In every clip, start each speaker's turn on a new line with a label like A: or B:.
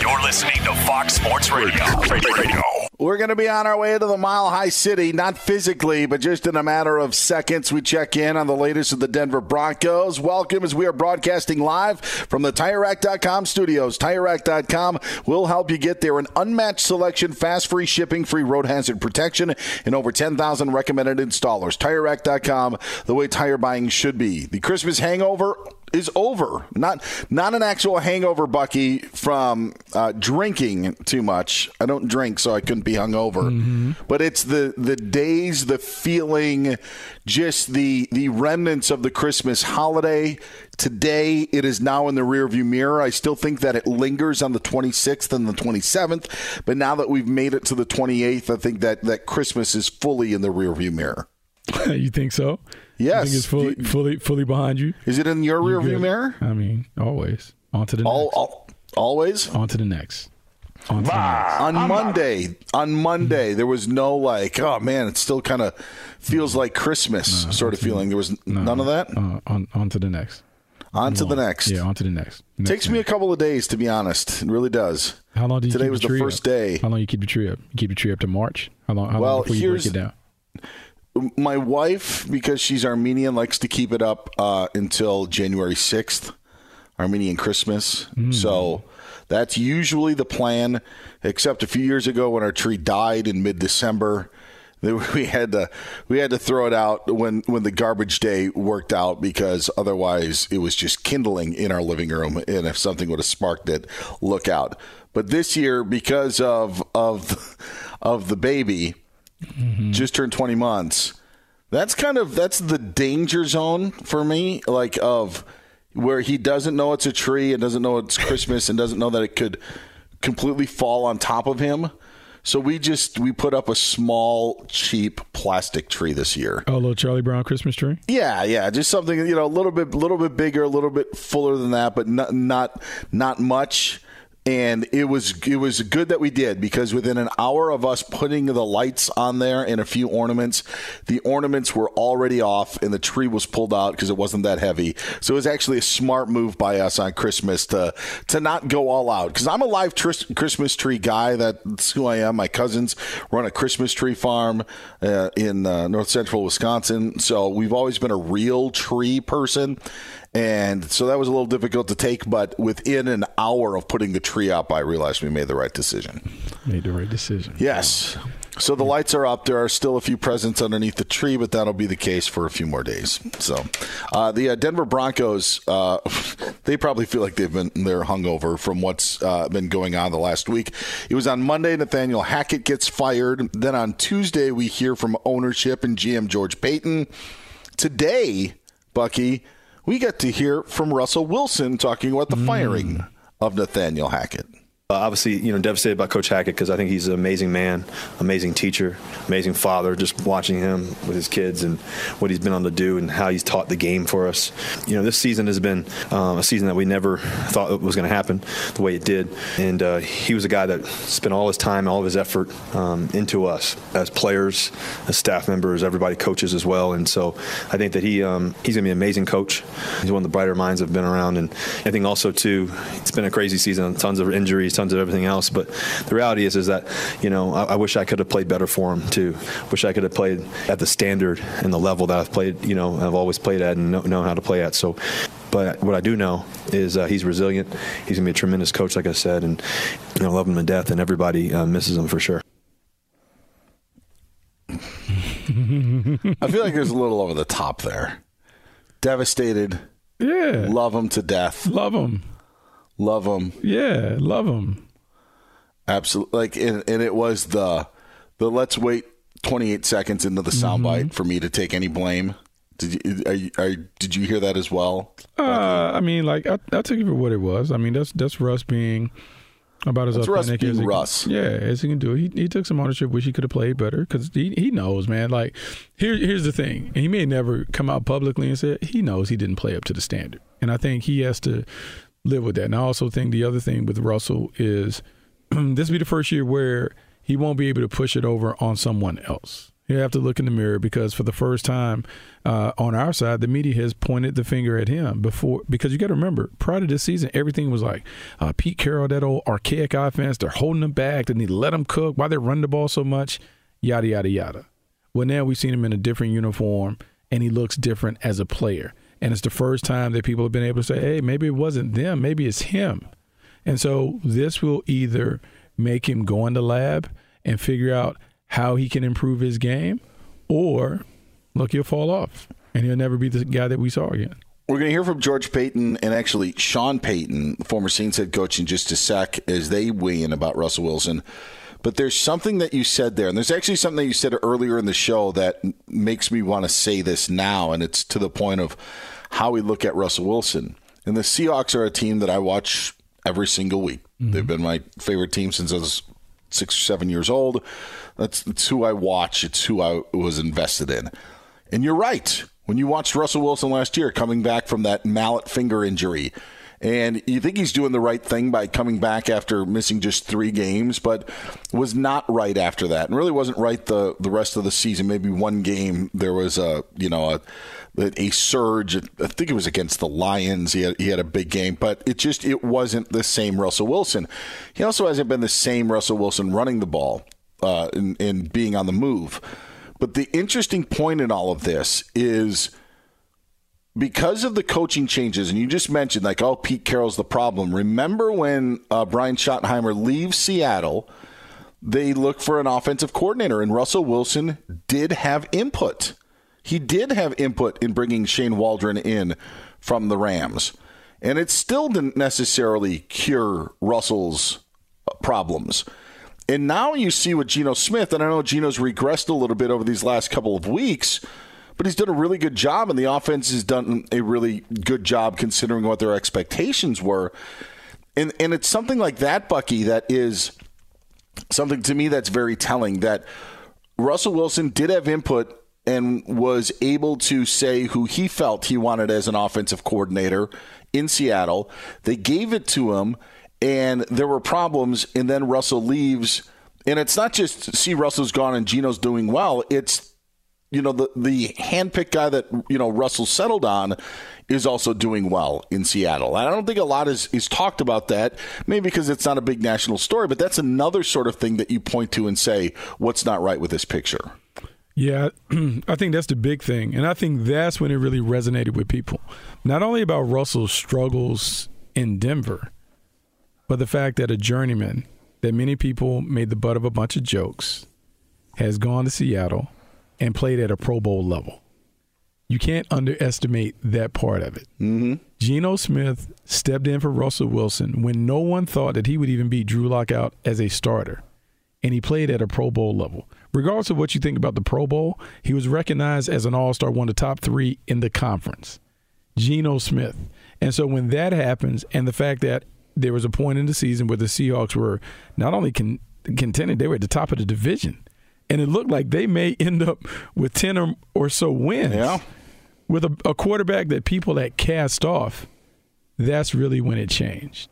A: You're listening to Fox Sports Radio. Radio.
B: We're going to be on our way to the Mile High City, not physically, but just in a matter of seconds. We check in on the latest of the Denver Broncos. Welcome as we are broadcasting live from the TireRack.com studios. TireRack.com will help you get there. An unmatched selection, fast free shipping, free road hazard protection, and over 10,000 recommended installers. TireRack.com, the way tire buying should be. The Christmas hangover is over. Not not an actual hangover, Bucky, from uh, drinking too much. I don't drink, so I couldn't be hungover. Mm-hmm. But it's the the days, the feeling, just the the remnants of the Christmas holiday. Today, it is now in the rearview mirror. I still think that it lingers on the 26th and the 27th, but now that we've made it to the 28th, I think that that Christmas is fully in the rearview mirror.
C: you think so?
B: Yes,
C: I think it's fully, fully, fully behind you.
B: Is it in your rear view mirror?
C: I mean, always. On to the
B: all,
C: next.
B: All, always.
C: On to the next. On, to
B: the next. on Monday, on Monday, there was no like, oh man, it still kind of feels like Christmas no, sort of feeling. There was no, none of that.
C: Uh, on, on to the next.
B: On to the next.
C: Yeah, on to the next. next
B: Takes me a couple of days to be honest. It really does.
C: How long do you
B: Today
C: keep
B: was
C: the,
B: the first
C: up?
B: day.
C: How long you keep the tree up? You keep the tree up to March. How long? How
B: well,
C: long before you break it down?
B: My wife, because she's Armenian, likes to keep it up uh, until January 6th, Armenian Christmas. Mm. So that's usually the plan, except a few years ago when our tree died in mid December. We had to we had to throw it out when when the garbage day worked out because otherwise it was just kindling in our living room and if something would have sparked it, look out. But this year because of of of the baby, mm-hmm. just turned 20 months. That's kind of that's the danger zone for me, like of where he doesn't know it's a tree and doesn't know it's Christmas and doesn't know that it could completely fall on top of him. So we just we put up a small, cheap plastic tree this year.
C: Oh, a little Charlie Brown Christmas tree.
B: Yeah, yeah, just something you know, a little bit, a little bit bigger, a little bit fuller than that, but not not not much and it was it was good that we did because within an hour of us putting the lights on there and a few ornaments, the ornaments were already off and the tree was pulled out because it wasn't that heavy. So it was actually a smart move by us on Christmas to to not go all out because I'm a live tr- Christmas tree guy. That's who I am. My cousins run a Christmas tree farm uh, in uh, North Central Wisconsin, so we've always been a real tree person. And so that was a little difficult to take, but within an hour of putting the tree up, I realized we made the right decision.
C: Made the right decision.
B: Yes. So the lights are up. There are still a few presents underneath the tree, but that'll be the case for a few more days. So uh, the uh, Denver Broncos, uh, they probably feel like they've been they're hungover from what's uh, been going on the last week. It was on Monday. Nathaniel Hackett gets fired. Then on Tuesday, we hear from ownership and GM George Paton. Today, Bucky we get to hear from Russell Wilson talking about the mm. firing of Nathaniel Hackett.
D: Uh, obviously, you know, devastated by Coach Hackett because I think he's an amazing man, amazing teacher, amazing father. Just watching him with his kids and what he's been able to do and how he's taught the game for us. You know, this season has been um, a season that we never thought was going to happen the way it did. And uh, he was a guy that spent all his time, all of his effort um, into us as players, as staff members, everybody, coaches as well. And so I think that he um, he's going to be an amazing coach. He's one of the brighter minds I've been around. And I think also too, it's been a crazy season, tons of injuries tons of everything else. But the reality is, is that you know I, I, wish I could have played better for him too. Wish I could have played at the standard and the level that I've played. You know, I've always played at and know, know how to play at. So. But what I do know is uh, he's resilient. He's gonna be a tremendous coach, like I said, and you know, love him to death, and everybody uh, misses him for sure.
B: I feel like there's a little over the top there. Devastated.
C: Yeah.
B: Love him to death.
C: Love him.
B: Love them.
C: Yeah, love them.
B: Absolutely. Like, and, and it was the the let's wait 28 seconds into the soundbite mm-hmm. for me to take any blame. Did you, are you, are, did you hear that as well?
C: Uh, I mean, like I, I took it for what it was. I mean, that's that's Russ being about as
B: that's
C: authentic
B: Russ
C: as he,
B: Russ.
C: Yeah, as he can do. He he took some ownership. Wish he could have played better because he he knows, man. Like here here's the thing, he may never come out publicly and say he knows he didn't play up to the standard, and I think he has to live with that. And I also think the other thing with Russell is this will be the first year where he won't be able to push it over on someone else. You have to look in the mirror because for the first time uh, on our side, the media has pointed the finger at him before. Because you got to remember, prior to this season, everything was like uh, Pete Carroll, that old archaic offense. They're holding them back. They need to let them cook. Why they run the ball so much? Yada yada yada. Well, now we've seen him in a different uniform, and he looks different as a player. And it's the first time that people have been able to say, hey, maybe it wasn't them, maybe it's him. And so this will either make him go in the lab and figure out how he can improve his game, or look, he'll fall off and he'll never be the guy that we saw again.
B: We're going to hear from George Paton and actually Sean Payton, former Saints head coach, in just a sec as they weigh in about Russell Wilson. But there's something that you said there, and there's actually something that you said earlier in the show that makes me want to say this now, and it's to the point of how we look at Russell Wilson. And the Seahawks are a team that I watch every single week. Mm-hmm. They've been my favorite team since I was six or seven years old. That's, that's who I watch. It's who I was invested in. And you're right. When you watched Russell Wilson last year coming back from that mallet finger injury, and you think he's doing the right thing by coming back after missing just three games, but was not right after that, and really wasn't right the the rest of the season. Maybe one game there was a you know a a surge. I think it was against the Lions. He had, he had a big game, but it just it wasn't the same Russell Wilson. He also hasn't been the same Russell Wilson running the ball uh, and, and being on the move. But the interesting point in all of this is because of the coaching changes, and you just mentioned like, oh, Pete Carroll's the problem. Remember when uh, Brian Schottenheimer leaves Seattle? They look for an offensive coordinator, and Russell Wilson did have input. He did have input in bringing Shane Waldron in from the Rams, and it still didn't necessarily cure Russell's problems. And now you see with Geno Smith, and I know Geno's regressed a little bit over these last couple of weeks but he's done a really good job, and the offense has done a really good job considering what their expectations were. And and it's something like that, Bucky, that is something to me that's very telling. That Russell Wilson did have input and was able to say who he felt he wanted as an offensive coordinator in Seattle. They gave it to him, and there were problems, and then Russell leaves. And it's not just see Russell's gone and Geno's doing well. It's you know the the handpicked guy that you know Russell settled on is also doing well in Seattle. And I don't think a lot is is talked about that, maybe because it's not a big national story, but that's another sort of thing that you point to and say what's not right with this picture.
C: Yeah, I think that's the big thing. And I think that's when it really resonated with people. Not only about Russell's struggles in Denver, but the fact that a journeyman that many people made the butt of a bunch of jokes has gone to Seattle and played at a Pro Bowl level. You can't underestimate that part of it.
B: Mm-hmm.
C: Geno Smith stepped in for Russell Wilson when no one thought that he would even beat Drew Lock out as a starter. And he played at a Pro Bowl level. Regardless of what you think about the Pro Bowl, he was recognized as an all star, one of the top three in the conference. Geno Smith. And so when that happens, and the fact that there was a point in the season where the Seahawks were not only con- contending, they were at the top of the division. And it looked like they may end up with 10 or, or so wins.
B: Yeah.
C: With a, a quarterback that people had cast off, that's really when it changed.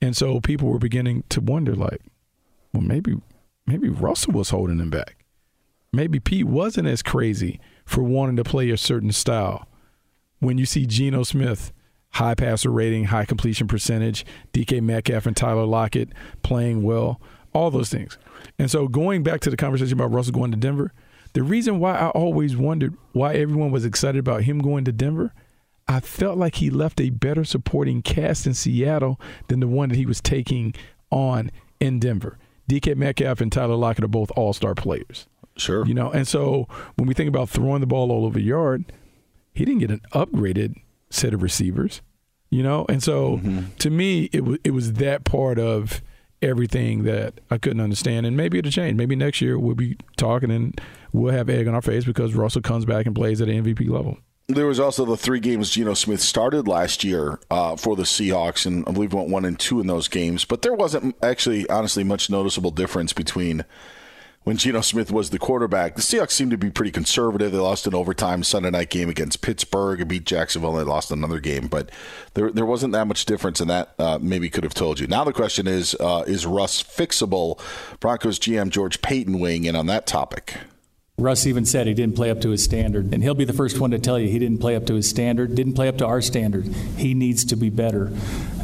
C: And so people were beginning to wonder, like, well, maybe maybe Russell was holding him back. Maybe Pete wasn't as crazy for wanting to play a certain style. When you see Geno Smith, high passer rating, high completion percentage, DK Metcalf and Tyler Lockett playing well, all those things. And so going back to the conversation about Russell going to Denver, the reason why I always wondered why everyone was excited about him going to Denver, I felt like he left a better supporting cast in Seattle than the one that he was taking on in Denver. DK Metcalf and Tyler Lockett are both all star players.
B: Sure.
C: You know, and so when we think about throwing the ball all over the yard, he didn't get an upgraded set of receivers. You know, and so
B: Mm-hmm.
C: to me, it was it was that part of everything that I couldn't understand, and maybe it'll change. Maybe next year we'll be talking and we'll have egg on our face because Russell comes back and plays at an MVP level.
B: There was also the three games Geno Smith started last year uh, for the Seahawks, and I believe went one and two in those games. But there wasn't actually, honestly, much noticeable difference between when Geno Smith was the quarterback. The Seahawks seemed to be pretty conservative. They lost an overtime Sunday night game against Pittsburgh and beat Jacksonville. They lost another game, but there there wasn't that much difference, and that uh, maybe could have told you. Now the question is, uh, is Russ fixable? Broncos GM George Paton weighing in on that topic.
E: Russ even said he didn't play up to his standard, and he'll be the first one to tell you he didn't play up to his standard, didn't play up to our standard. He needs to be better.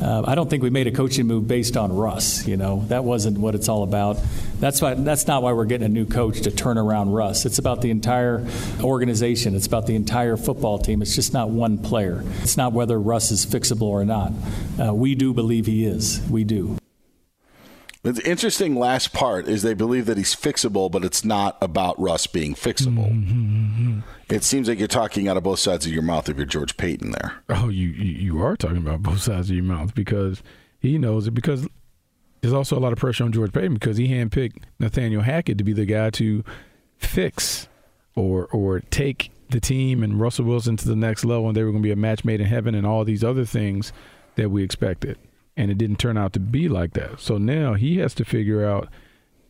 E: Uh, I don't think we made a coaching move based on Russ. You know that wasn't what it's all about. That's why. That's not why we're getting a new coach to turn around Russ. It's about the entire organization. It's about the entire football team. It's just not one player. It's not whether Russ is fixable or not. Uh, we do believe he is. We do.
B: The interesting last part is they believe that he's fixable, but it's not about Russ being fixable.
C: Mm-hmm,
B: It seems like you're talking out of both sides of your mouth if you're George Paton there.
C: Oh, you, you you are talking about both sides of your mouth because he knows it. Because there's also a lot of pressure on George Paton because he handpicked Nathaniel Hackett to be the guy to fix or or take the team and Russell Wilson to the next level, and they were going to be a match made in heaven and all these other things that we expected. And it didn't turn out to be like that. So now he has to figure out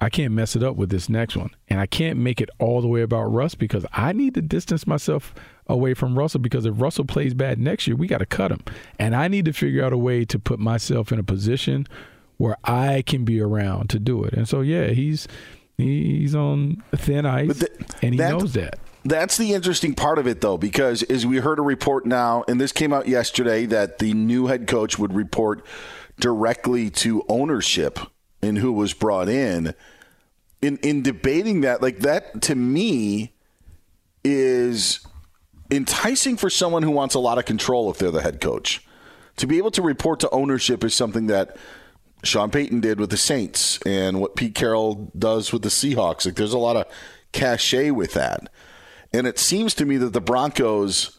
C: I can't mess it up with this next one. And I can't make it all the way about Russ because I need to distance myself away from Russell because if Russell plays bad next year, we got to cut him. And I need to figure out a way to put myself in a position where I can be around to do it. And so yeah, he's he's on thin ice
B: th-
C: and he knows that.
B: That's the interesting part of it, though, because as we heard a report now, and this came out yesterday, that the new head coach would report directly to ownership and who was brought in. In in debating that, like that to me is enticing for someone who wants a lot of control if they're the head coach. To be able to report to ownership is something that Sean Payton did with the Saints and what Pete Carroll does with the Seahawks. Like there's a lot of cachet with that. And it seems to me that the Broncos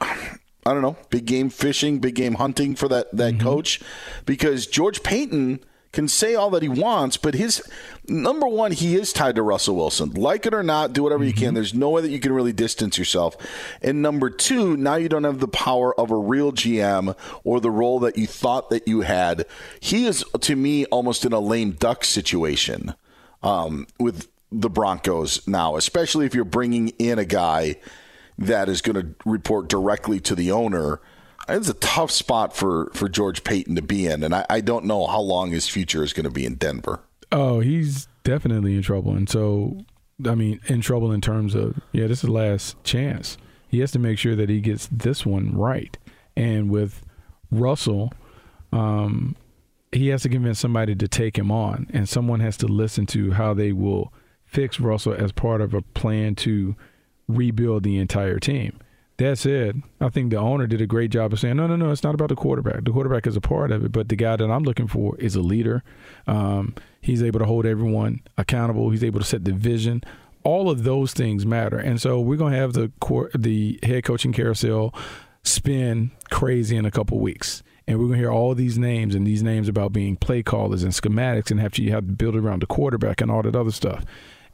B: I don't know, big game fishing, big game hunting for that that coach because George Paton can say all that he wants, but his number one, he is tied to Russell Wilson. Like it or not, do whatever you can. There's no way that you can really distance yourself. And number two, now you don't have the power of a real GM or the role that you thought that you had. He is, to me, almost in a lame duck situation um, with the Broncos now, especially if you're bringing in a guy that is going to report directly to the owner. It's a tough spot for, for George Paton to be in, and I, I don't know how long his future is going to be in Denver.
C: Oh, he's definitely in trouble. And so, I mean, in trouble in terms of, yeah, this is the last chance. He has to make sure that he gets this one right. And with Russell, um, he has to convince somebody to take him on, and someone has to listen to how they will fix Russell as part of a plan to rebuild the entire team. That said, I think the owner did a great job of saying, no, no, no, it's not about the quarterback. The quarterback is a part of it, but the guy that I'm looking for is a leader. Um, he's able to hold everyone accountable. He's able to set the vision. All of those things matter, and so we're gonna have the the head coaching carousel spin crazy in a couple weeks, and we're gonna hear all these names and these names about being play callers and schematics, and have to you have to build around the quarterback and all that other stuff.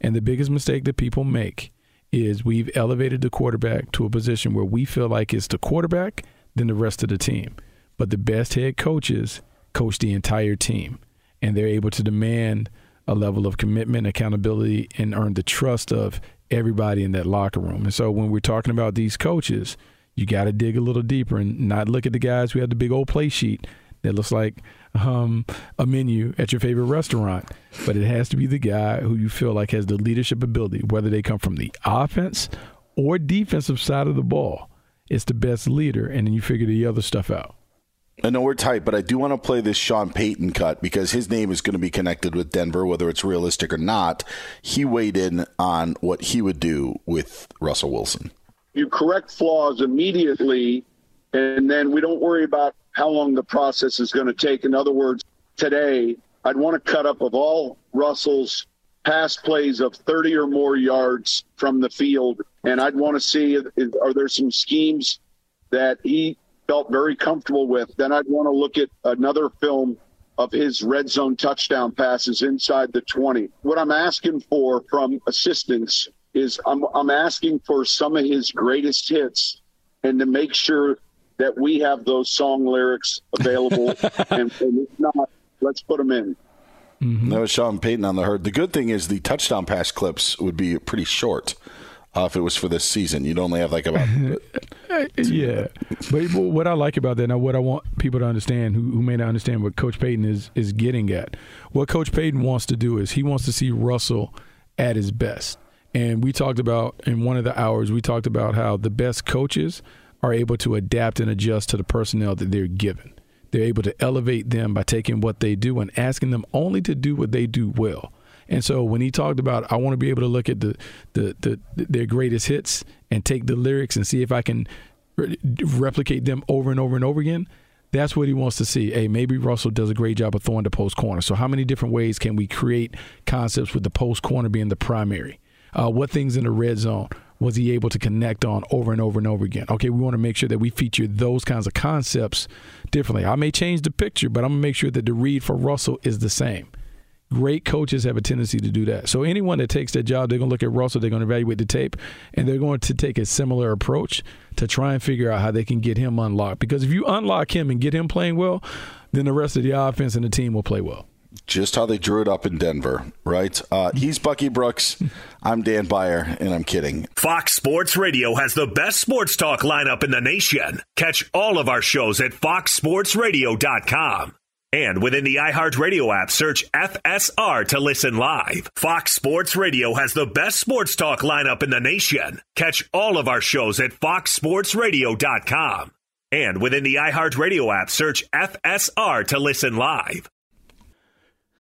C: And the biggest mistake that people make is we've elevated the quarterback to a position where we feel like it's the quarterback, then the rest of the team. But the best head coaches coach the entire team, and they're able to demand a level of commitment, accountability, and earn the trust of everybody in that locker room. And so when we're talking about these coaches, you got to dig a little deeper and not look at the guys who have the big old play sheet that looks like um, a menu at your favorite restaurant, but it has to be the guy who you feel like has the leadership ability, whether they come from the offense or defensive side of the ball. It's the best leader, and then you figure the other stuff out.
B: I know we're tight, but I do want to play this Sean Payton cut because his name is going to be connected with Denver, whether it's realistic or not. He weighed in on what he would do with Russell Wilson.
F: You correct flaws immediately, and then we don't worry about how long the process is going to take. In other words, today, I'd want a cut up of all Russell's past plays of 30 or more yards from the field. And I'd want to see are there some schemes that he felt very comfortable with. Then I'd want to look at another film of his red zone touchdown passes inside the 20. What I'm asking for from assistants is I'm, I'm asking for some of his greatest hits and to make sure that we have those song lyrics available. and, and if not, let's put them in.
B: Mm-hmm. That was Sean Payton on the herd. The good thing is the touchdown pass clips would be pretty short. Uh, if it was for this season, you'd only have like about.
C: yeah, but what I like about that now, what I want people to understand who, who may not understand what Coach Payton is is getting at, what Coach Payton wants to do is he wants to see Russell at his best. And we talked about in one of the hours, we talked about how the best coaches are able to adapt and adjust to the personnel that they're given. They're able to elevate them by taking what they do and asking them only to do what they do well. And so when he talked about, I want to be able to look at the, the, the their greatest hits and take the lyrics and see if I can re- replicate them over and over and over again. That's what he wants to see. Hey, maybe Russell does a great job of throwing the post corner. So how many different ways can we create concepts with the post corner being the primary? Uh, what things in the red zone? Was he able to connect on over and over and over again? Okay, we want to make sure that we feature those kinds of concepts differently. I may change the picture, but I'm going to make sure that the read for Russell is the same. Great coaches have a tendency to do that. So anyone that takes that job, they're going to look at Russell, they're going to evaluate the tape, and they're going to take a similar approach to try and figure out how they can get him unlocked. Because if you unlock him and get him playing well, then the rest of the offense and the team will play well
B: just how they drew it up in Denver, right? Uh, he's Bucky Brooks. I'm Dan Beyer, and I'm kidding.
A: Fox Sports Radio has the best sports talk lineup in the nation. Catch all of our shows at foxsportsradio.com. And within the iHeartRadio app, search FSR to listen live. Fox Sports Radio has the best sports talk lineup in the nation. Catch all of our shows at foxsportsradio.com. And within the iHeartRadio app, search FSR to listen live.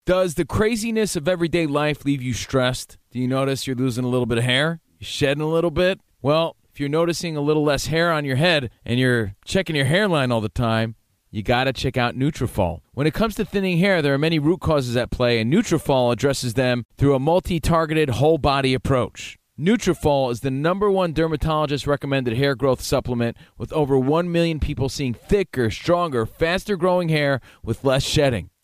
G: Does the craziness of everyday life leave you stressed? Do you notice you're losing a little bit of hair? You're shedding a little bit? Well, if you're noticing a little less hair on your head and you're checking your hairline all the time, you got to check out Nutrafol. When it comes to thinning hair, there are many root causes at play, and Nutrafol addresses them through a multi-targeted whole body approach. Nutrafol is the number one dermatologist recommended hair growth supplement with over 1 million people seeing thicker, stronger, faster growing hair with less shedding.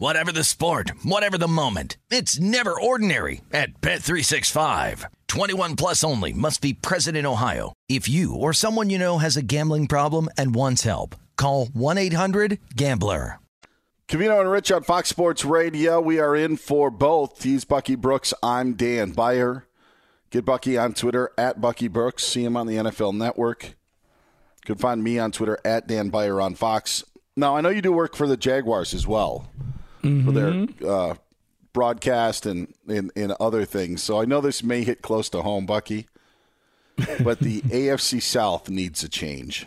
H: Whatever the sport, whatever the moment. It's never ordinary at Bet365. 21 plus only must be present in Ohio. If you or someone you know has a gambling problem and wants help, call 1-800-GAMBLER.
B: Covino and Rich on Fox Sports Radio. We are in for both. He's Bucky Brooks. I'm Dan Beyer. Get Bucky on Twitter at Bucky Brooks. See him on the NFL Network. You can find me on Twitter at Dan Beyer on Fox. Now, I know you do work for the Jaguars as well mm-hmm. for their uh, broadcast and, and, and other things. So I know this may hit close to home, Bucky, but the AFC South needs a change.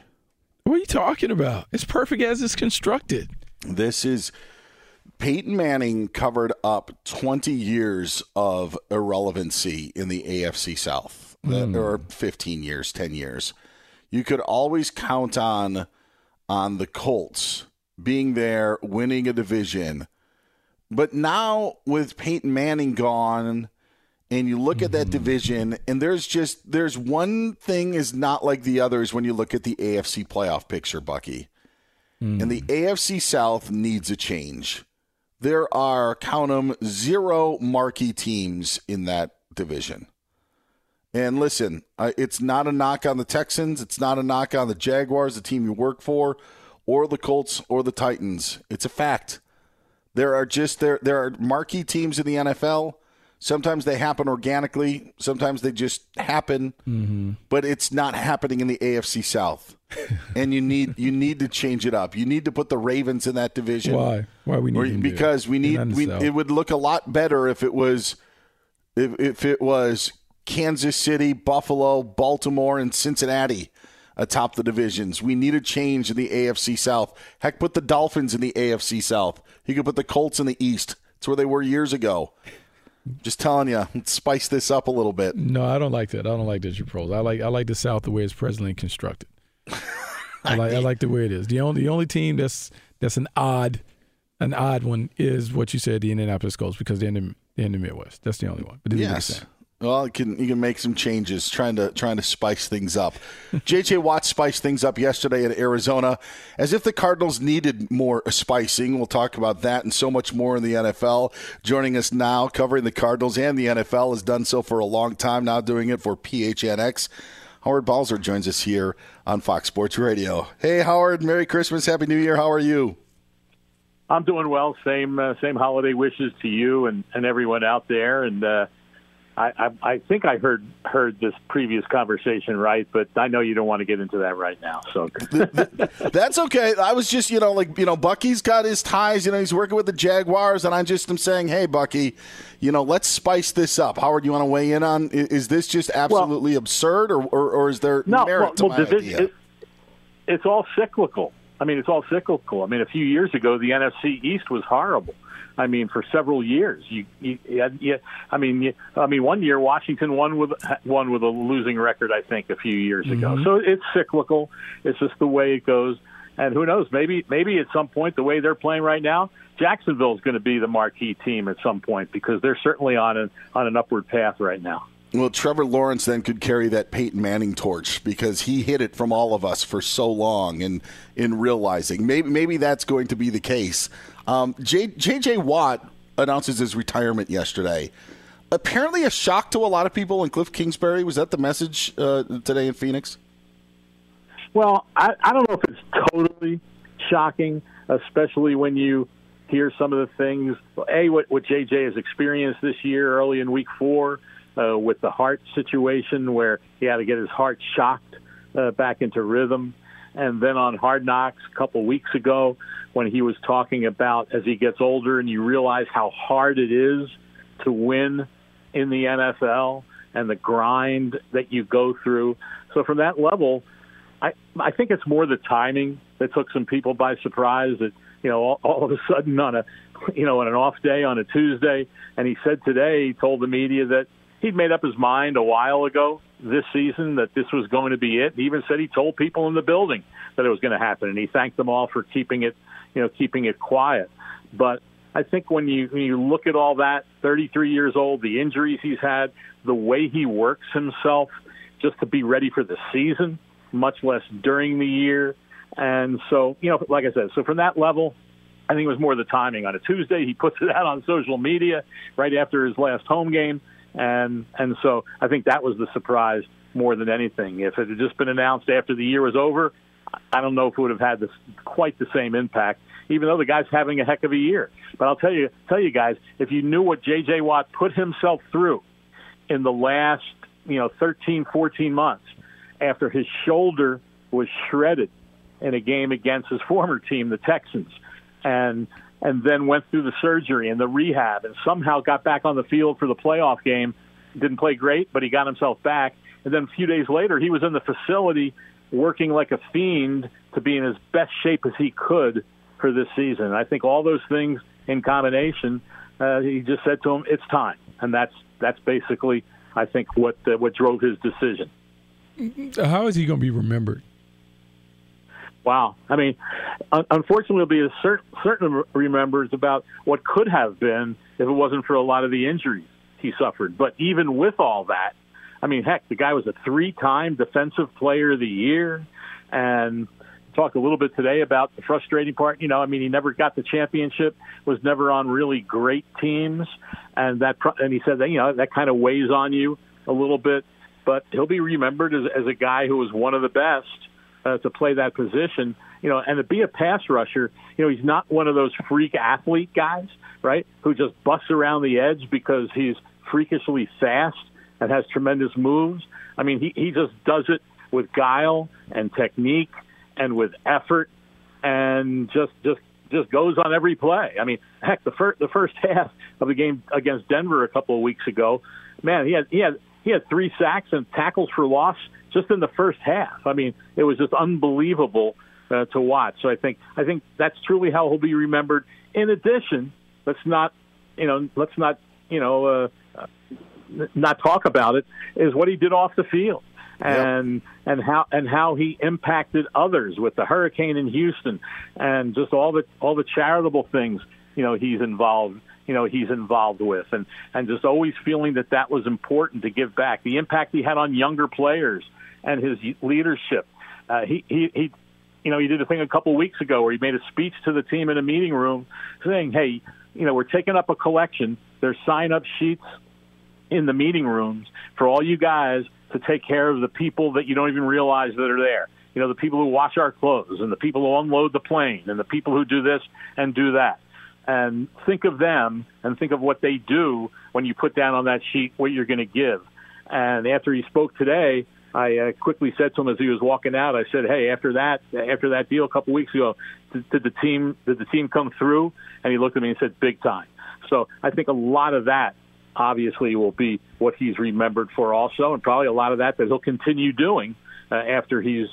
C: What are you talking about? It's perfect as it's constructed.
B: This is Peyton Manning covered up 20 years of irrelevancy in the AFC South, mm. or 15 years, 10 years. You could always count on on the Colts being there, winning a division. But now with Peyton Manning gone, and you look at that mm-hmm. division, and there's just there's one thing is not like the others when you look at the AFC playoff picture, Bucky. Mm. And the AFC South needs a change. There are, count them, zero marquee teams in that division. And listen, it's not a knock on the Texans. It's not a knock on the Jaguars, the team you work for, or the Colts or the Titans. It's a fact. There are just there there are marquee teams in the NFL Sometimes they happen organically. Sometimes they just happen, mm-hmm. but it's not happening in the AFC South. and you need you need to change it up. You need to put the Ravens in that division.
C: Why? Why we need
B: because we need we, it would look a lot better if it was if, if it was Kansas City, Buffalo, Baltimore, and Cincinnati atop the divisions. We need a change in the AFC South. Heck, put the Dolphins in the AFC South. You could put the Colts in the East. It's where they were years ago. Just telling you, spice this up a little bit.
C: No, I don't like that. I don't like that you pros. I like I like the South the way it's presently constructed. I like I like the way it is. The only the only team that's that's an odd an odd one is what you said, the Indianapolis Colts, because they're in the, they're in the Midwest. That's the only one.
B: But yes. Well, you can you can make some changes, trying to trying to spice things up. J.J. Watt spiced things up yesterday in Arizona, as if the Cardinals needed more spicing. We'll talk about that and so much more in the NFL. Joining us now, covering the Cardinals and the NFL, has done so for a long time now, doing it for PHNX. Howard Balzer joins us here on Fox Sports Radio. Hey, Howard! Merry Christmas, Happy New Year. How are you?
I: I'm doing well. Same uh, same holiday wishes to you and, and everyone out there, and. Uh, I, I, I think I heard heard this previous conversation right, but I know you don't want to get into that right now. So
B: that's okay. I was just you know like you know Bucky's got his ties. You know he's working with the Jaguars, and I just am saying, hey Bucky, you know let's spice this up. Howard, you want to weigh in on is this just absolutely well, absurd, or, or, or is there
I: no,
B: merit
I: well,
B: to
I: well, my idea? It, it's all cyclical. I mean, it's all cyclical. I mean, a few years ago, the NFC East was horrible. I mean, for several years. You, you, you I mean, you, I mean, one year Washington won with won with a losing record. I think a few years ago. Mm-hmm. So it's cyclical. It's just the way it goes. And who knows? Maybe maybe at some point, the way they're playing right now, Jacksonville is going to be the marquee team at some point because they're certainly on an on an upward path right now.
B: Well, Trevor Lawrence then could carry that Peyton Manning torch because he hid it from all of us for so long, and in realizing maybe maybe that's going to be the case. Um, J, J.J. Watt announces his retirement yesterday. Apparently, a shock to a lot of people in Cliff Kingsbury. Was that the message uh, today in Phoenix?
I: Well, I, I don't know if it's totally shocking, especially when you hear some of the things. A, what, what JJ has experienced this year early in week four uh, with the heart situation where he had to get his heart shocked uh, back into rhythm. And then on Hard Knocks a couple weeks ago, when he was talking about as he gets older and you realize how hard it is to win in the NFL and the grind that you go through. So from that level, I I think it's more the timing that took some people by surprise that you know all, all of a sudden on a you know on an off day on a Tuesday and he said today he told the media that he'd made up his mind a while ago this season that this was going to be it. He even said he told people in the building that it was going to happen, and he thanked them all for keeping it, you know, keeping it quiet. But I think when you when you look at all that, 33 years old, the injuries he's had, the way he works himself just to be ready for the season, much less during the year, and so you know, like I said, so from that level, I think it was more the timing. On a Tuesday, he puts it out on social media right after his last home game, and and so I think that was the surprise more than anything. If it had just been announced after the year was over, I don't know if it would have had this quite the same impact. Even though the guy's having a heck of a year, but I'll tell you, tell you guys, if you knew what J.J. Watt put himself through in the last, you know, 13, 14 months after his shoulder was shredded in a game against his former team, the Texans, and and then went through the surgery and the rehab and somehow got back on the field for the playoff game. Didn't play great, but he got himself back. And then a few days later, he was in the facility working like a fiend to be in his best shape as he could for this season. I think all those things in combination, uh, he just said to him, "It's time," and that's that's basically, I think, what uh, what drove his decision.
C: How is he going to be remembered?
I: Wow. I mean, unfortunately, be a certain, certain remembers about what could have been if it wasn't for a lot of the injuries he suffered. But even with all that, I mean, heck, the guy was a three-time Defensive Player of the Year, and talked a little bit today about the frustrating part. You know, I mean, he never got the championship, was never on really great teams, and that and he said that you know that kind of weighs on you a little bit. But he'll be remembered as, as a guy who was one of the best uh, to play that position. You know, and to be a pass rusher, you know, he's not one of those freak athlete guys, right? Who just busts around the edge because he's freakishly fast and has tremendous moves. I mean, he he just does it with guile and technique and with effort and just just just goes on every play. I mean, heck, the first the first half of the game against Denver a couple of weeks ago, man, he had he had he had three sacks and tackles for loss just in the first half. I mean, it was just unbelievable uh, to watch. So I think I think that's truly how he'll be remembered. In addition, let's not you know let's not you know uh, uh not talk about it is what he did off the field and yep. and how and how he impacted others with the hurricane in Houston and just all the all the charitable things you know he's involved you know he's involved with and and just always feeling that that was important to give back the impact he had on younger players and his leadership uh, he he he you know he did a thing a couple weeks ago where he made a speech to the team in a meeting room saying hey you know we're taking up a collection there's sign up sheets in the meeting rooms for all you guys to take care of the people that you don't even realize that are there. You know, the people who wash our clothes and the people who unload the plane and the people who do this and do that. And think of them and think of what they do when you put down on that sheet what you're going to give. And after he spoke today, I uh, quickly said to him as he was walking out, I said, "Hey, after that, after that deal a couple weeks ago, did, did the team did the team come through?" And he looked at me and said, "Big time." So I think a lot of that obviously will be what he's remembered for also, and probably a lot of that that he'll continue doing uh, after he's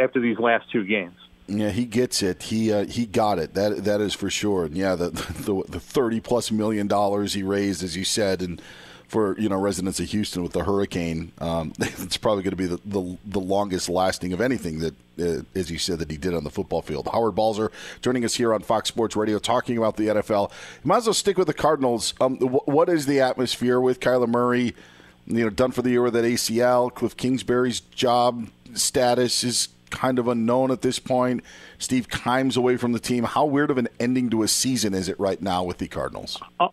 I: after these last two games.
B: Yeah, he gets it. He uh, he got it. That that is for sure. And yeah, the, the the thirty plus million dollars he raised, as you said, and for you know residents of Houston with the hurricane. Um, it's probably going to be the, the, the longest lasting of anything that, uh, as you said, that he did on the football field. Howard Balzer joining us here on Fox Sports Radio, talking about the NFL. You might as well stick with the Cardinals. Um, what is the atmosphere with Kyler Murray? You know, done for the year with that ACL. Cliff Kingsbury's job status is kind of unknown at this point. Steve Keim's away from the team. How weird of an ending to a season is it right now with the Cardinals?
I: Uh,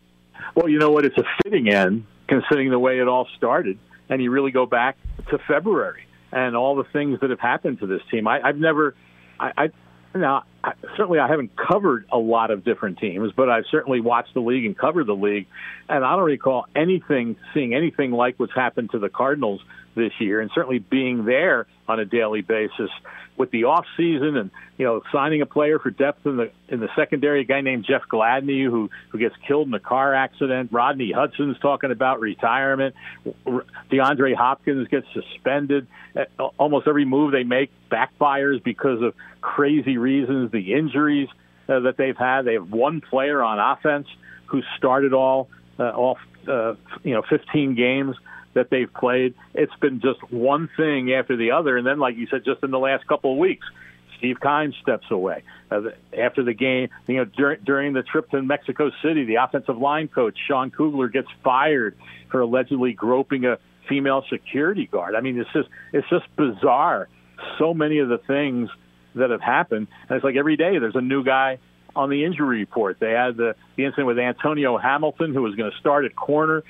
I: well, you know what? It's a fitting end considering the way it all started. And you really go back to February and all the things that have happened to this team. I, I've never, I, I now I, certainly I haven't covered a lot of different teams, but I've certainly watched the league and covered the league, and I don't recall anything, seeing anything like what's happened to the Cardinals this year, and certainly being there on a daily basis with the off season and you know signing a player for depth in the in the secondary, a guy named Jeff Gladney who who gets killed in a car accident. Rodney Hudson's talking about retirement. DeAndre Hopkins gets suspended. Almost every move they make backfires because of crazy reasons. The injuries uh, that they've had. They have one player on offense who started all uh, all uh, you know 15 games that they've played. It's been just one thing after the other, and then, like you said, just in the last couple of weeks, Steve Keim steps away. Uh, after the game, you know, dur- during the trip to Mexico City, the offensive line coach Sean Kugler gets fired for allegedly groping a female security guard. I mean, it's just it's just bizarre. So many of the things that have happened, and it's like every day there's a new guy on the injury report. They had the, the incident with Antonio Hamilton, who was going to start at corner,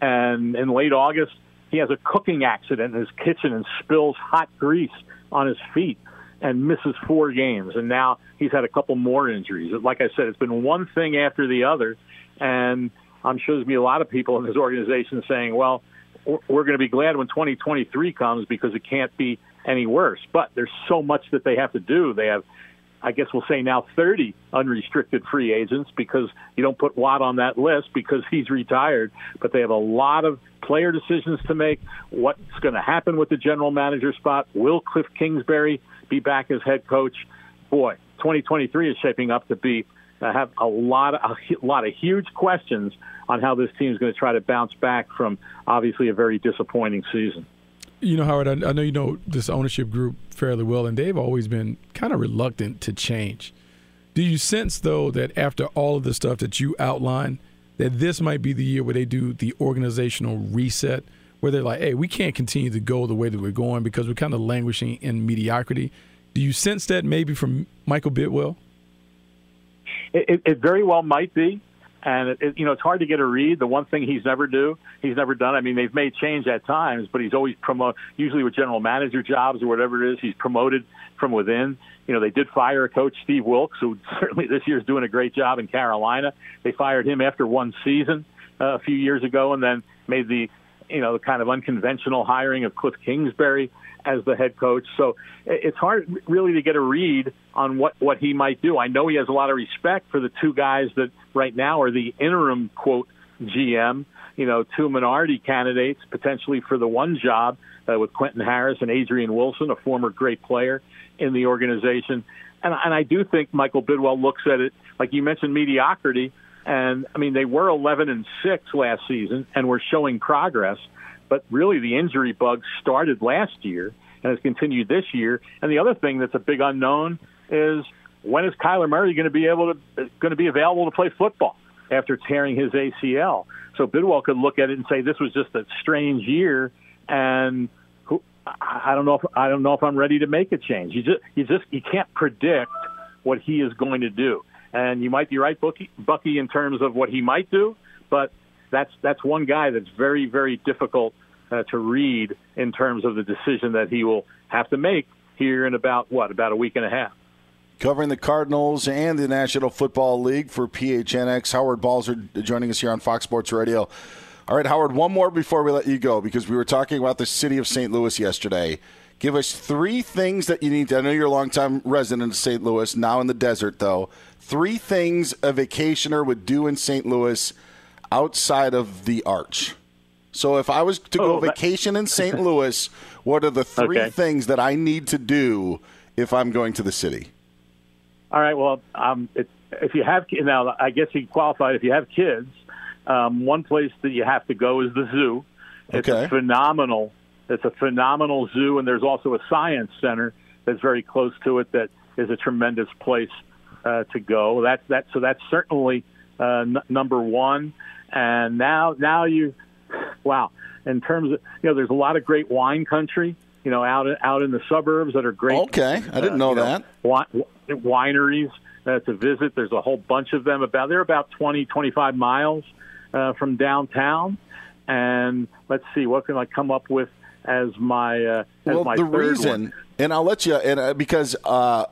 I: and in late August he has a cooking accident in his kitchen and spills hot grease on his feet and misses four games. And now he's had a couple more injuries. Like I said, it's been one thing after the other. And I'm sure there's be a lot of people in his organization saying, well, we're going to be glad when 2023 comes because it can't be any worse. But there's so much that they have to do. They have, I guess we'll say now 30 unrestricted free agents because you don't put Watt on that list because he's retired. But they have a lot of player decisions to make. What's going to happen with the general manager spot? Will Cliff Kingsbury be back as head coach. Boy, 2023 is shaping up to be uh, have a lot of a lot of huge questions on how this team is going to try to bounce back from obviously a very disappointing season.
C: You know, Howard, I, know you know this ownership group fairly well, and they've always been kind of reluctant to change. Do you sense, though, that after all of the stuff that you outline, that this might be the year where they do the organizational reset? where they're like, hey, we can't continue to go the way that we're going because we're kind of languishing in mediocrity. Do you sense that maybe from Michael Bidwill?
I: It, it, it very well might be, and it, it, you know it's hard to get a read. The one thing he's never do, he's never done. I mean, they've made change at times, but he's always promote. Usually with general manager jobs or whatever it is, he's promoted from within. You know, they did fire a coach, Steve Wilks, who certainly this year is doing a great job in Carolina. They fired him after one season uh, a few years ago, and then made the you know, the kind of unconventional hiring of Cliff Kingsbury as the head coach. So it's hard really to get a read on what, what he might do. I know he has a lot of respect for the two guys that right now are the interim quote GM, you know, two minority candidates potentially for the one job uh, with Quentin Harris and Adrian Wilson, a former great player in the organization. And, and I do think Michael Bidwill looks at it, like you mentioned, mediocrity. And I mean, they were 11 and six last season and were showing progress. But really, the injury bug started last year and has continued this year. And the other thing that's a big unknown is when is Kyler Murray going to be able to going to be available to play football after tearing his ACL? So Bidwill could look at it and say this was just a strange year, and I don't know if I don't know if I'm ready to make a change. You just you just you can't predict what he is going to do. And you might be right, Bucky, Bucky, in terms of what he might do, but that's that's one guy that's very very difficult uh, to read in terms of the decision that he will have to make here in about what about a week and a half.
B: Covering the Cardinals and the National Football League for PHNX, Howard Balzer joining us here on Fox Sports Radio. All right, Howard, one more before we let you go because we were talking about the city of St. Louis yesterday. Give us three things that you need to. I know you're a longtime resident of St. Louis, now in the desert, though. Three things a vacationer would do in St. Louis outside of the Arch. So if I was to go oh, vacation in St. Louis, what are the three okay. things that I need to do if I'm going to the city?
I: All right. Well, um, it, if you have now, I guess you qualified. If you have kids, um, one place that you have to go is the zoo. It's okay. a phenomenal it's a phenomenal zoo, and there's also a science center that's very close to it that is a tremendous place uh, to go. That's that. So that's certainly uh, n- number one. And now, now you, wow. In terms of you know, there's a lot of great wine country. You know, out out in the suburbs that are great.
B: Okay, I didn't uh, know that.
I: Know, wineries uh, to visit. There's a whole bunch of them. About they're about 20, 25 miles uh, from downtown. And let's see, what can I come up with as my uh, as
B: well,
I: my
B: the reason,
I: one.
B: and I'll let you, and uh, because uh,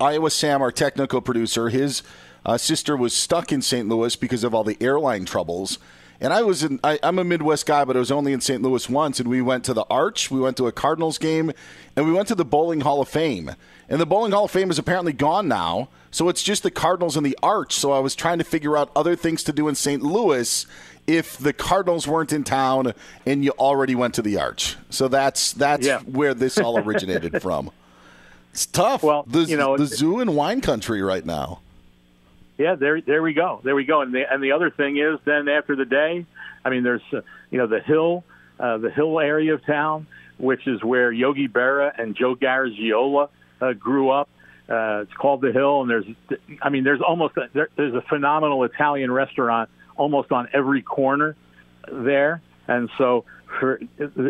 B: Iowa Sam, our technical producer, his uh, sister was stuck in St. Louis because of all the airline troubles. And I was in, I, am a Midwest guy, but I was only in St. Louis once. And we went to the Arch, we went to a Cardinals game, and we went to the Bowling Hall of Fame. And the Bowling Hall of Fame is apparently gone now. So it's just the Cardinals and the Arch. So I was trying to figure out other things to do in St. Louis if the Cardinals weren't in town and you already went to the Arch. So that's that's yeah. where this all originated from. It's tough. Well, the, you know, the zoo and wine country right now.
I: Yeah, there there we go. There we go. And the and the other thing is then after the day, I mean, there's uh, you know the hill uh, the Hill area of town, which is where Yogi Berra and Joe Garagiola uh, grew up. Uh, it's called the Hill, and there's, I mean, there's almost a, there, there's a phenomenal Italian restaurant almost on every corner there, and so for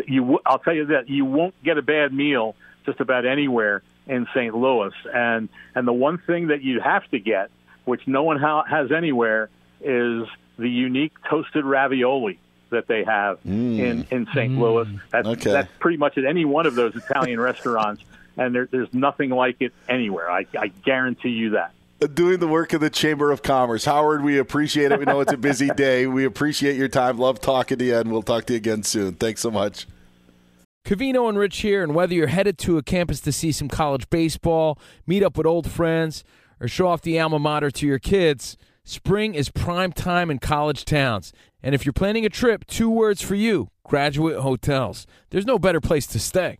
I: you, I'll tell you that you won't get a bad meal just about anywhere in St. Louis, and and the one thing that you have to get, which no one ha- has anywhere, is the unique toasted ravioli that they have
B: Mm.
I: in in St. Louis. That's
B: Okay.
I: that's pretty much at any one of those Italian restaurants, and there, there's nothing like it anywhere. I, I guarantee you that.
B: Doing the work of the Chamber of Commerce. Howard, we appreciate it. We know it's a busy day. We appreciate your time. Love talking to you, and we'll talk to you again soon. Thanks so much.
G: Covino and Rich here, and whether you're headed to a campus to see some college baseball, meet up with old friends, or show off the alma mater to your kids, spring is prime time in college towns. And if you're planning a trip, two words for you graduate hotels. There's no better place to stay.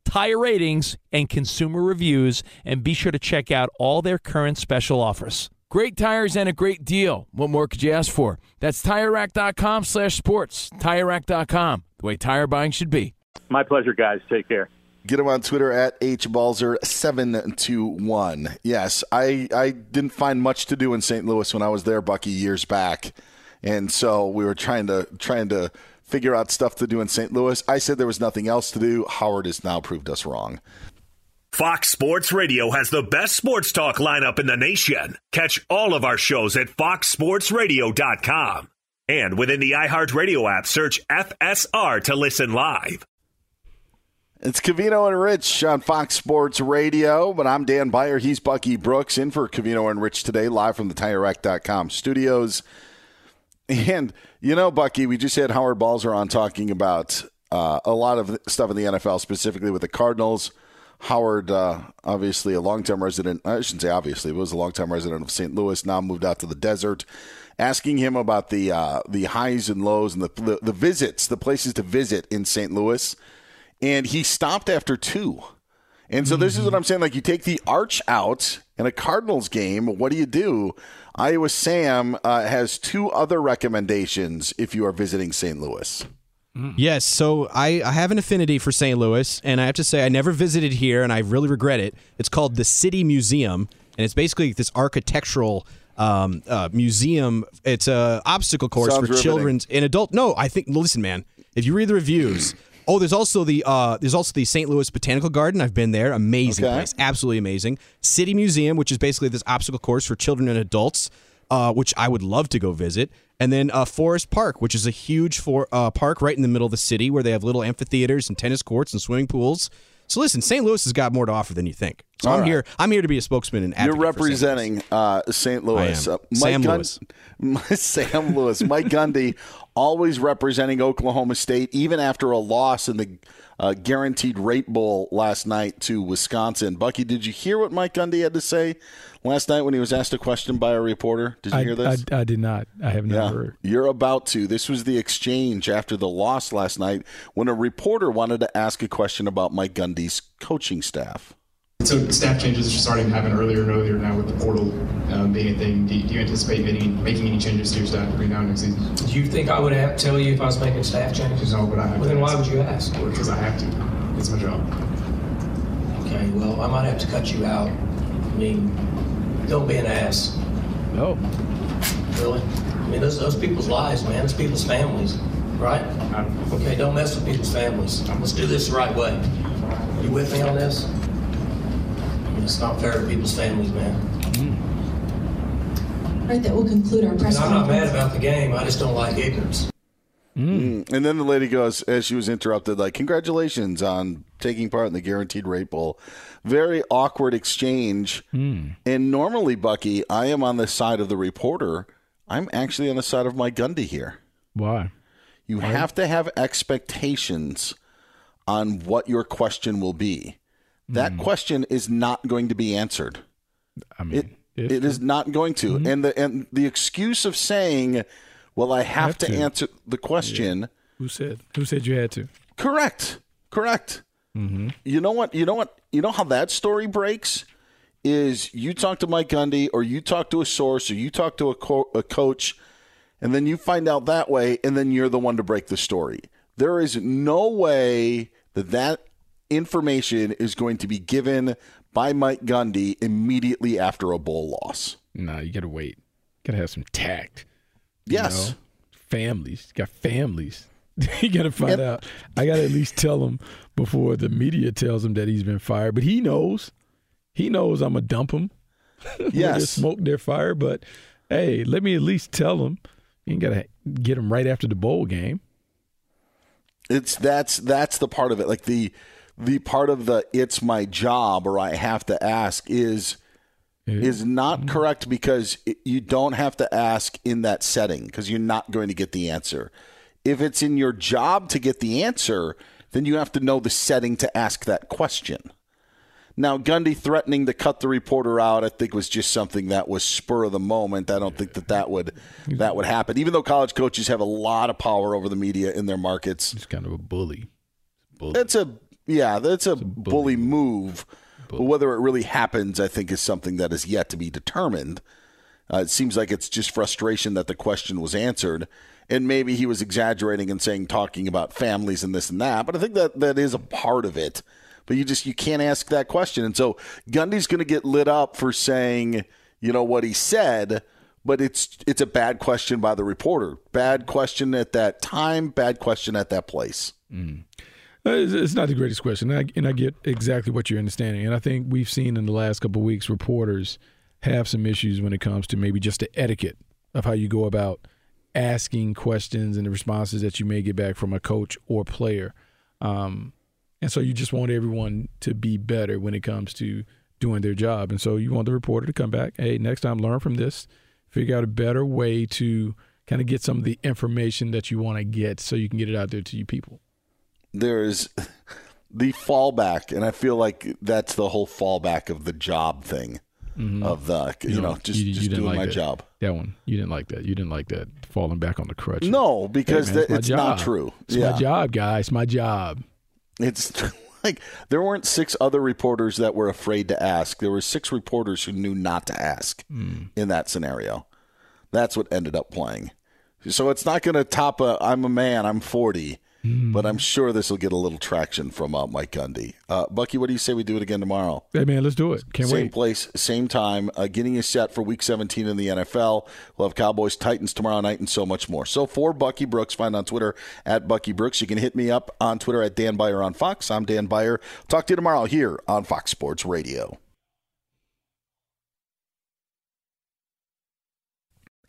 J: tire ratings, and consumer reviews, and be sure to check out all their current special offers.
G: Great tires and a great deal. What more could you ask for? That's TireRack.com slash sports. TireRack.com, the way tire buying should be.
I: My pleasure, guys. Take care.
B: Get him on Twitter at hbalzer721. Yes, I, I didn't find much to do in St. Louis when I was there, Bucky, years back. And so we were trying to trying to figure out stuff to do in St. Louis. I said there was nothing else to do. Howard has now proved us wrong.
A: Fox Sports Radio has the best sports talk lineup in the nation. Catch all of our shows at foxsportsradio.com. And within the iHeartRadio app, search FSR to listen live.
B: It's Covino and Rich on Fox Sports Radio, but I'm Dan Beyer. He's Bucky Brooks in for Covino and Rich today, live from the TireRack.com studios. And, you know, Bucky, we just had Howard Balzer on talking about uh, a lot of stuff in the NFL, specifically with the Cardinals. Howard, uh, obviously a longtime resident, I shouldn't say obviously, was a longtime resident of St. Louis, now moved out to the desert. Asking him about the uh, the highs and lows and the, the the visits, the places to visit in St. Louis, and he stopped after two. And so this is what I'm saying. Like you take the arch out in a Cardinals game, what do you do? Iowa Sam uh, has two other recommendations if you are visiting St. Louis.
K: Yes, so I, I have an affinity for St. Louis, and I have to say I never visited here, and I really regret it. It's called the City Museum, and it's basically this architectural um, uh, museum. It's a obstacle course
B: Sounds
K: for
B: riveting.
K: children's and adult. No, I think listen, man. If you read the reviews, oh, there's also the uh, there's also the St. Louis Botanical Garden. I've been there. Amazing
B: Okay.
K: place, absolutely amazing. City Museum, which is basically this obstacle course for children and adults. uh, which I would love to go visit, and then uh, Forest Park, which is a huge for, uh, park right in the middle of the city where they have little amphitheaters and tennis courts and swimming pools. So listen, St. Louis has got more to offer than you think. So
B: All
K: I'm
B: right.
K: here. I'm here to be a spokesman and
B: You're
K: advocate for St. Louis.
B: representing uh, St. Louis. Uh, Mike
K: Sam
B: Gun-
K: Lewis.
B: Sam Lewis. Mike Gundy always representing Oklahoma State, even after a loss in the uh, guaranteed rate bowl last night to Wisconsin. Bucky, did you hear what Mike Gundy had to say last night when he was asked a question by a reporter? Did you
C: I,
B: hear this?
C: I, I did not. I have never.
B: Yeah, you're about to. This was the exchange after the loss last night when a reporter wanted to ask a question about Mike Gundy's coaching staff.
L: So staff changes are starting to happen earlier and earlier now with the portal um, being a thing. Do, do you anticipate making, making any changes to your staff between now and next season?
M: Do you think I would have tell you if I was making staff changes?
L: No, but I have
M: Well,
L: to
M: then why would you ask?
L: Because I have to. It's my job.
M: Okay, well, I might have to cut you out. I mean, don't be an ass.
C: No.
M: Really? I mean, those, those people's lives, man. It's people's families, right? Okay, don't mess with people's families. Let's do this the right way. You with me on this? I mean, It's not fair to people's families, man.
N: Right, that will conclude our press
M: And I'm not mad about the game. I just don't like ignorance.
B: Mm. And then the lady goes, as she was interrupted, like, congratulations on taking part in the Guaranteed Rate Bowl. Very awkward exchange. And normally, Bucky, I am on the side of the reporter. I'm actually on the side of Mike Gundy here.
C: Why?
B: You have to have expectations on what your question will be. That question is not going to be answered.
C: I mean,
B: It, it is not going to. And the and the excuse of saying, "Well, I have,
C: Have
B: to,
C: to.
B: answer the question."
C: Who said? Who said you had to?
B: Correct. Correct.
C: Mm-hmm.
B: You know what? You know what? You know how that story breaks is you talk to Mike Gundy, or you talk to a source, or you talk to a, co- a coach, and then you find out that way, and then you're the one to break the story. There is no way that that information is going to be given by Mike Gundy immediately after a bowl loss.
C: Nah, you gotta wait. Gotta have some tact.
B: Yes.
C: know? Families. You got families. you gotta find
B: And-
C: out. I gotta at least tell him before the media tells him that he's been fired. But he knows. He knows I'm gonna dump him.
B: Yes.
C: Smoke, their fire. But hey, let me at least tell him. You ain't gotta get him right after the bowl game.
B: It's that's that's the part of it. Like the the part of the it's my job or I have to ask is is not correct because you don't have to ask in that setting because you're not going to get the answer. If it's in your job to get the answer, then you have to know the setting to ask that question. Now, Gundy threatening to cut the reporter out, I think was just something that was spur of the moment. I don't think that that would that would happen. Even though college coaches have a lot of power over the media in their markets,
C: He's kind of a bully.
B: It's a yeah, that's a bully move. But whether it really happens, I think, is something that is yet to be determined. Uh, it seems like it's just frustration that the question was answered, and maybe he was exaggerating and saying talking about families and this and that. But I think that that is a part of it. But you just you can't ask that question, and so Gundy's going to get lit up for saying you know what he said. But it's it's a bad question by the reporter. Bad question at that time. Bad question at that place.
C: Uh, It's, not the greatest question, and I, and I get exactly what you're understanding. And I think we've seen in the last couple of weeks reporters have some issues when it comes to maybe just the etiquette of how you go about asking questions and the responses that you may get back from a coach or player. Um, and so you just want everyone to be better when it comes to doing their job. And so you want the reporter to come back, hey, next time learn from this, figure out a better way to kind of get some of the information that you want to get so you can get it out there to you people.
B: There's the fallback, and I feel like that's the whole fallback of the job thing of the you, know
C: don't-
B: just
C: Mm-hmm. you- you
B: just doing
C: like
B: my
C: that.
B: job.
C: That one you didn't like that. You didn't like that falling back on the crutch.
B: No, because
C: Hey, man,
B: that-
C: my
B: it's not true.
C: It's
B: Yeah.
C: my job, guys. It's my job.
B: It's like there weren't six other reporters that were afraid to ask. There were six reporters who knew not to ask
C: Hmm.
B: in that scenario. That's what ended up playing. So it's not going to top a I'm a man, I'm 40,
C: Hmm.
B: but I'm sure this will get a little traction from uh, Mike Gundy. Uh, Bucky, what do you say we do it again tomorrow?
C: Hey man, let's do it. Can't
B: same
C: wait.
B: place, same time, uh, getting you set for Week 17 in the NFL. We'll have Cowboys, Titans tomorrow night, and so much more. So for Bucky Brooks, find on Twitter at Bucky Brooks. You can hit me up on Twitter at Dan Beyer on Fox. I'm Dan Beyer. Talk to you tomorrow here on Fox Sports Radio.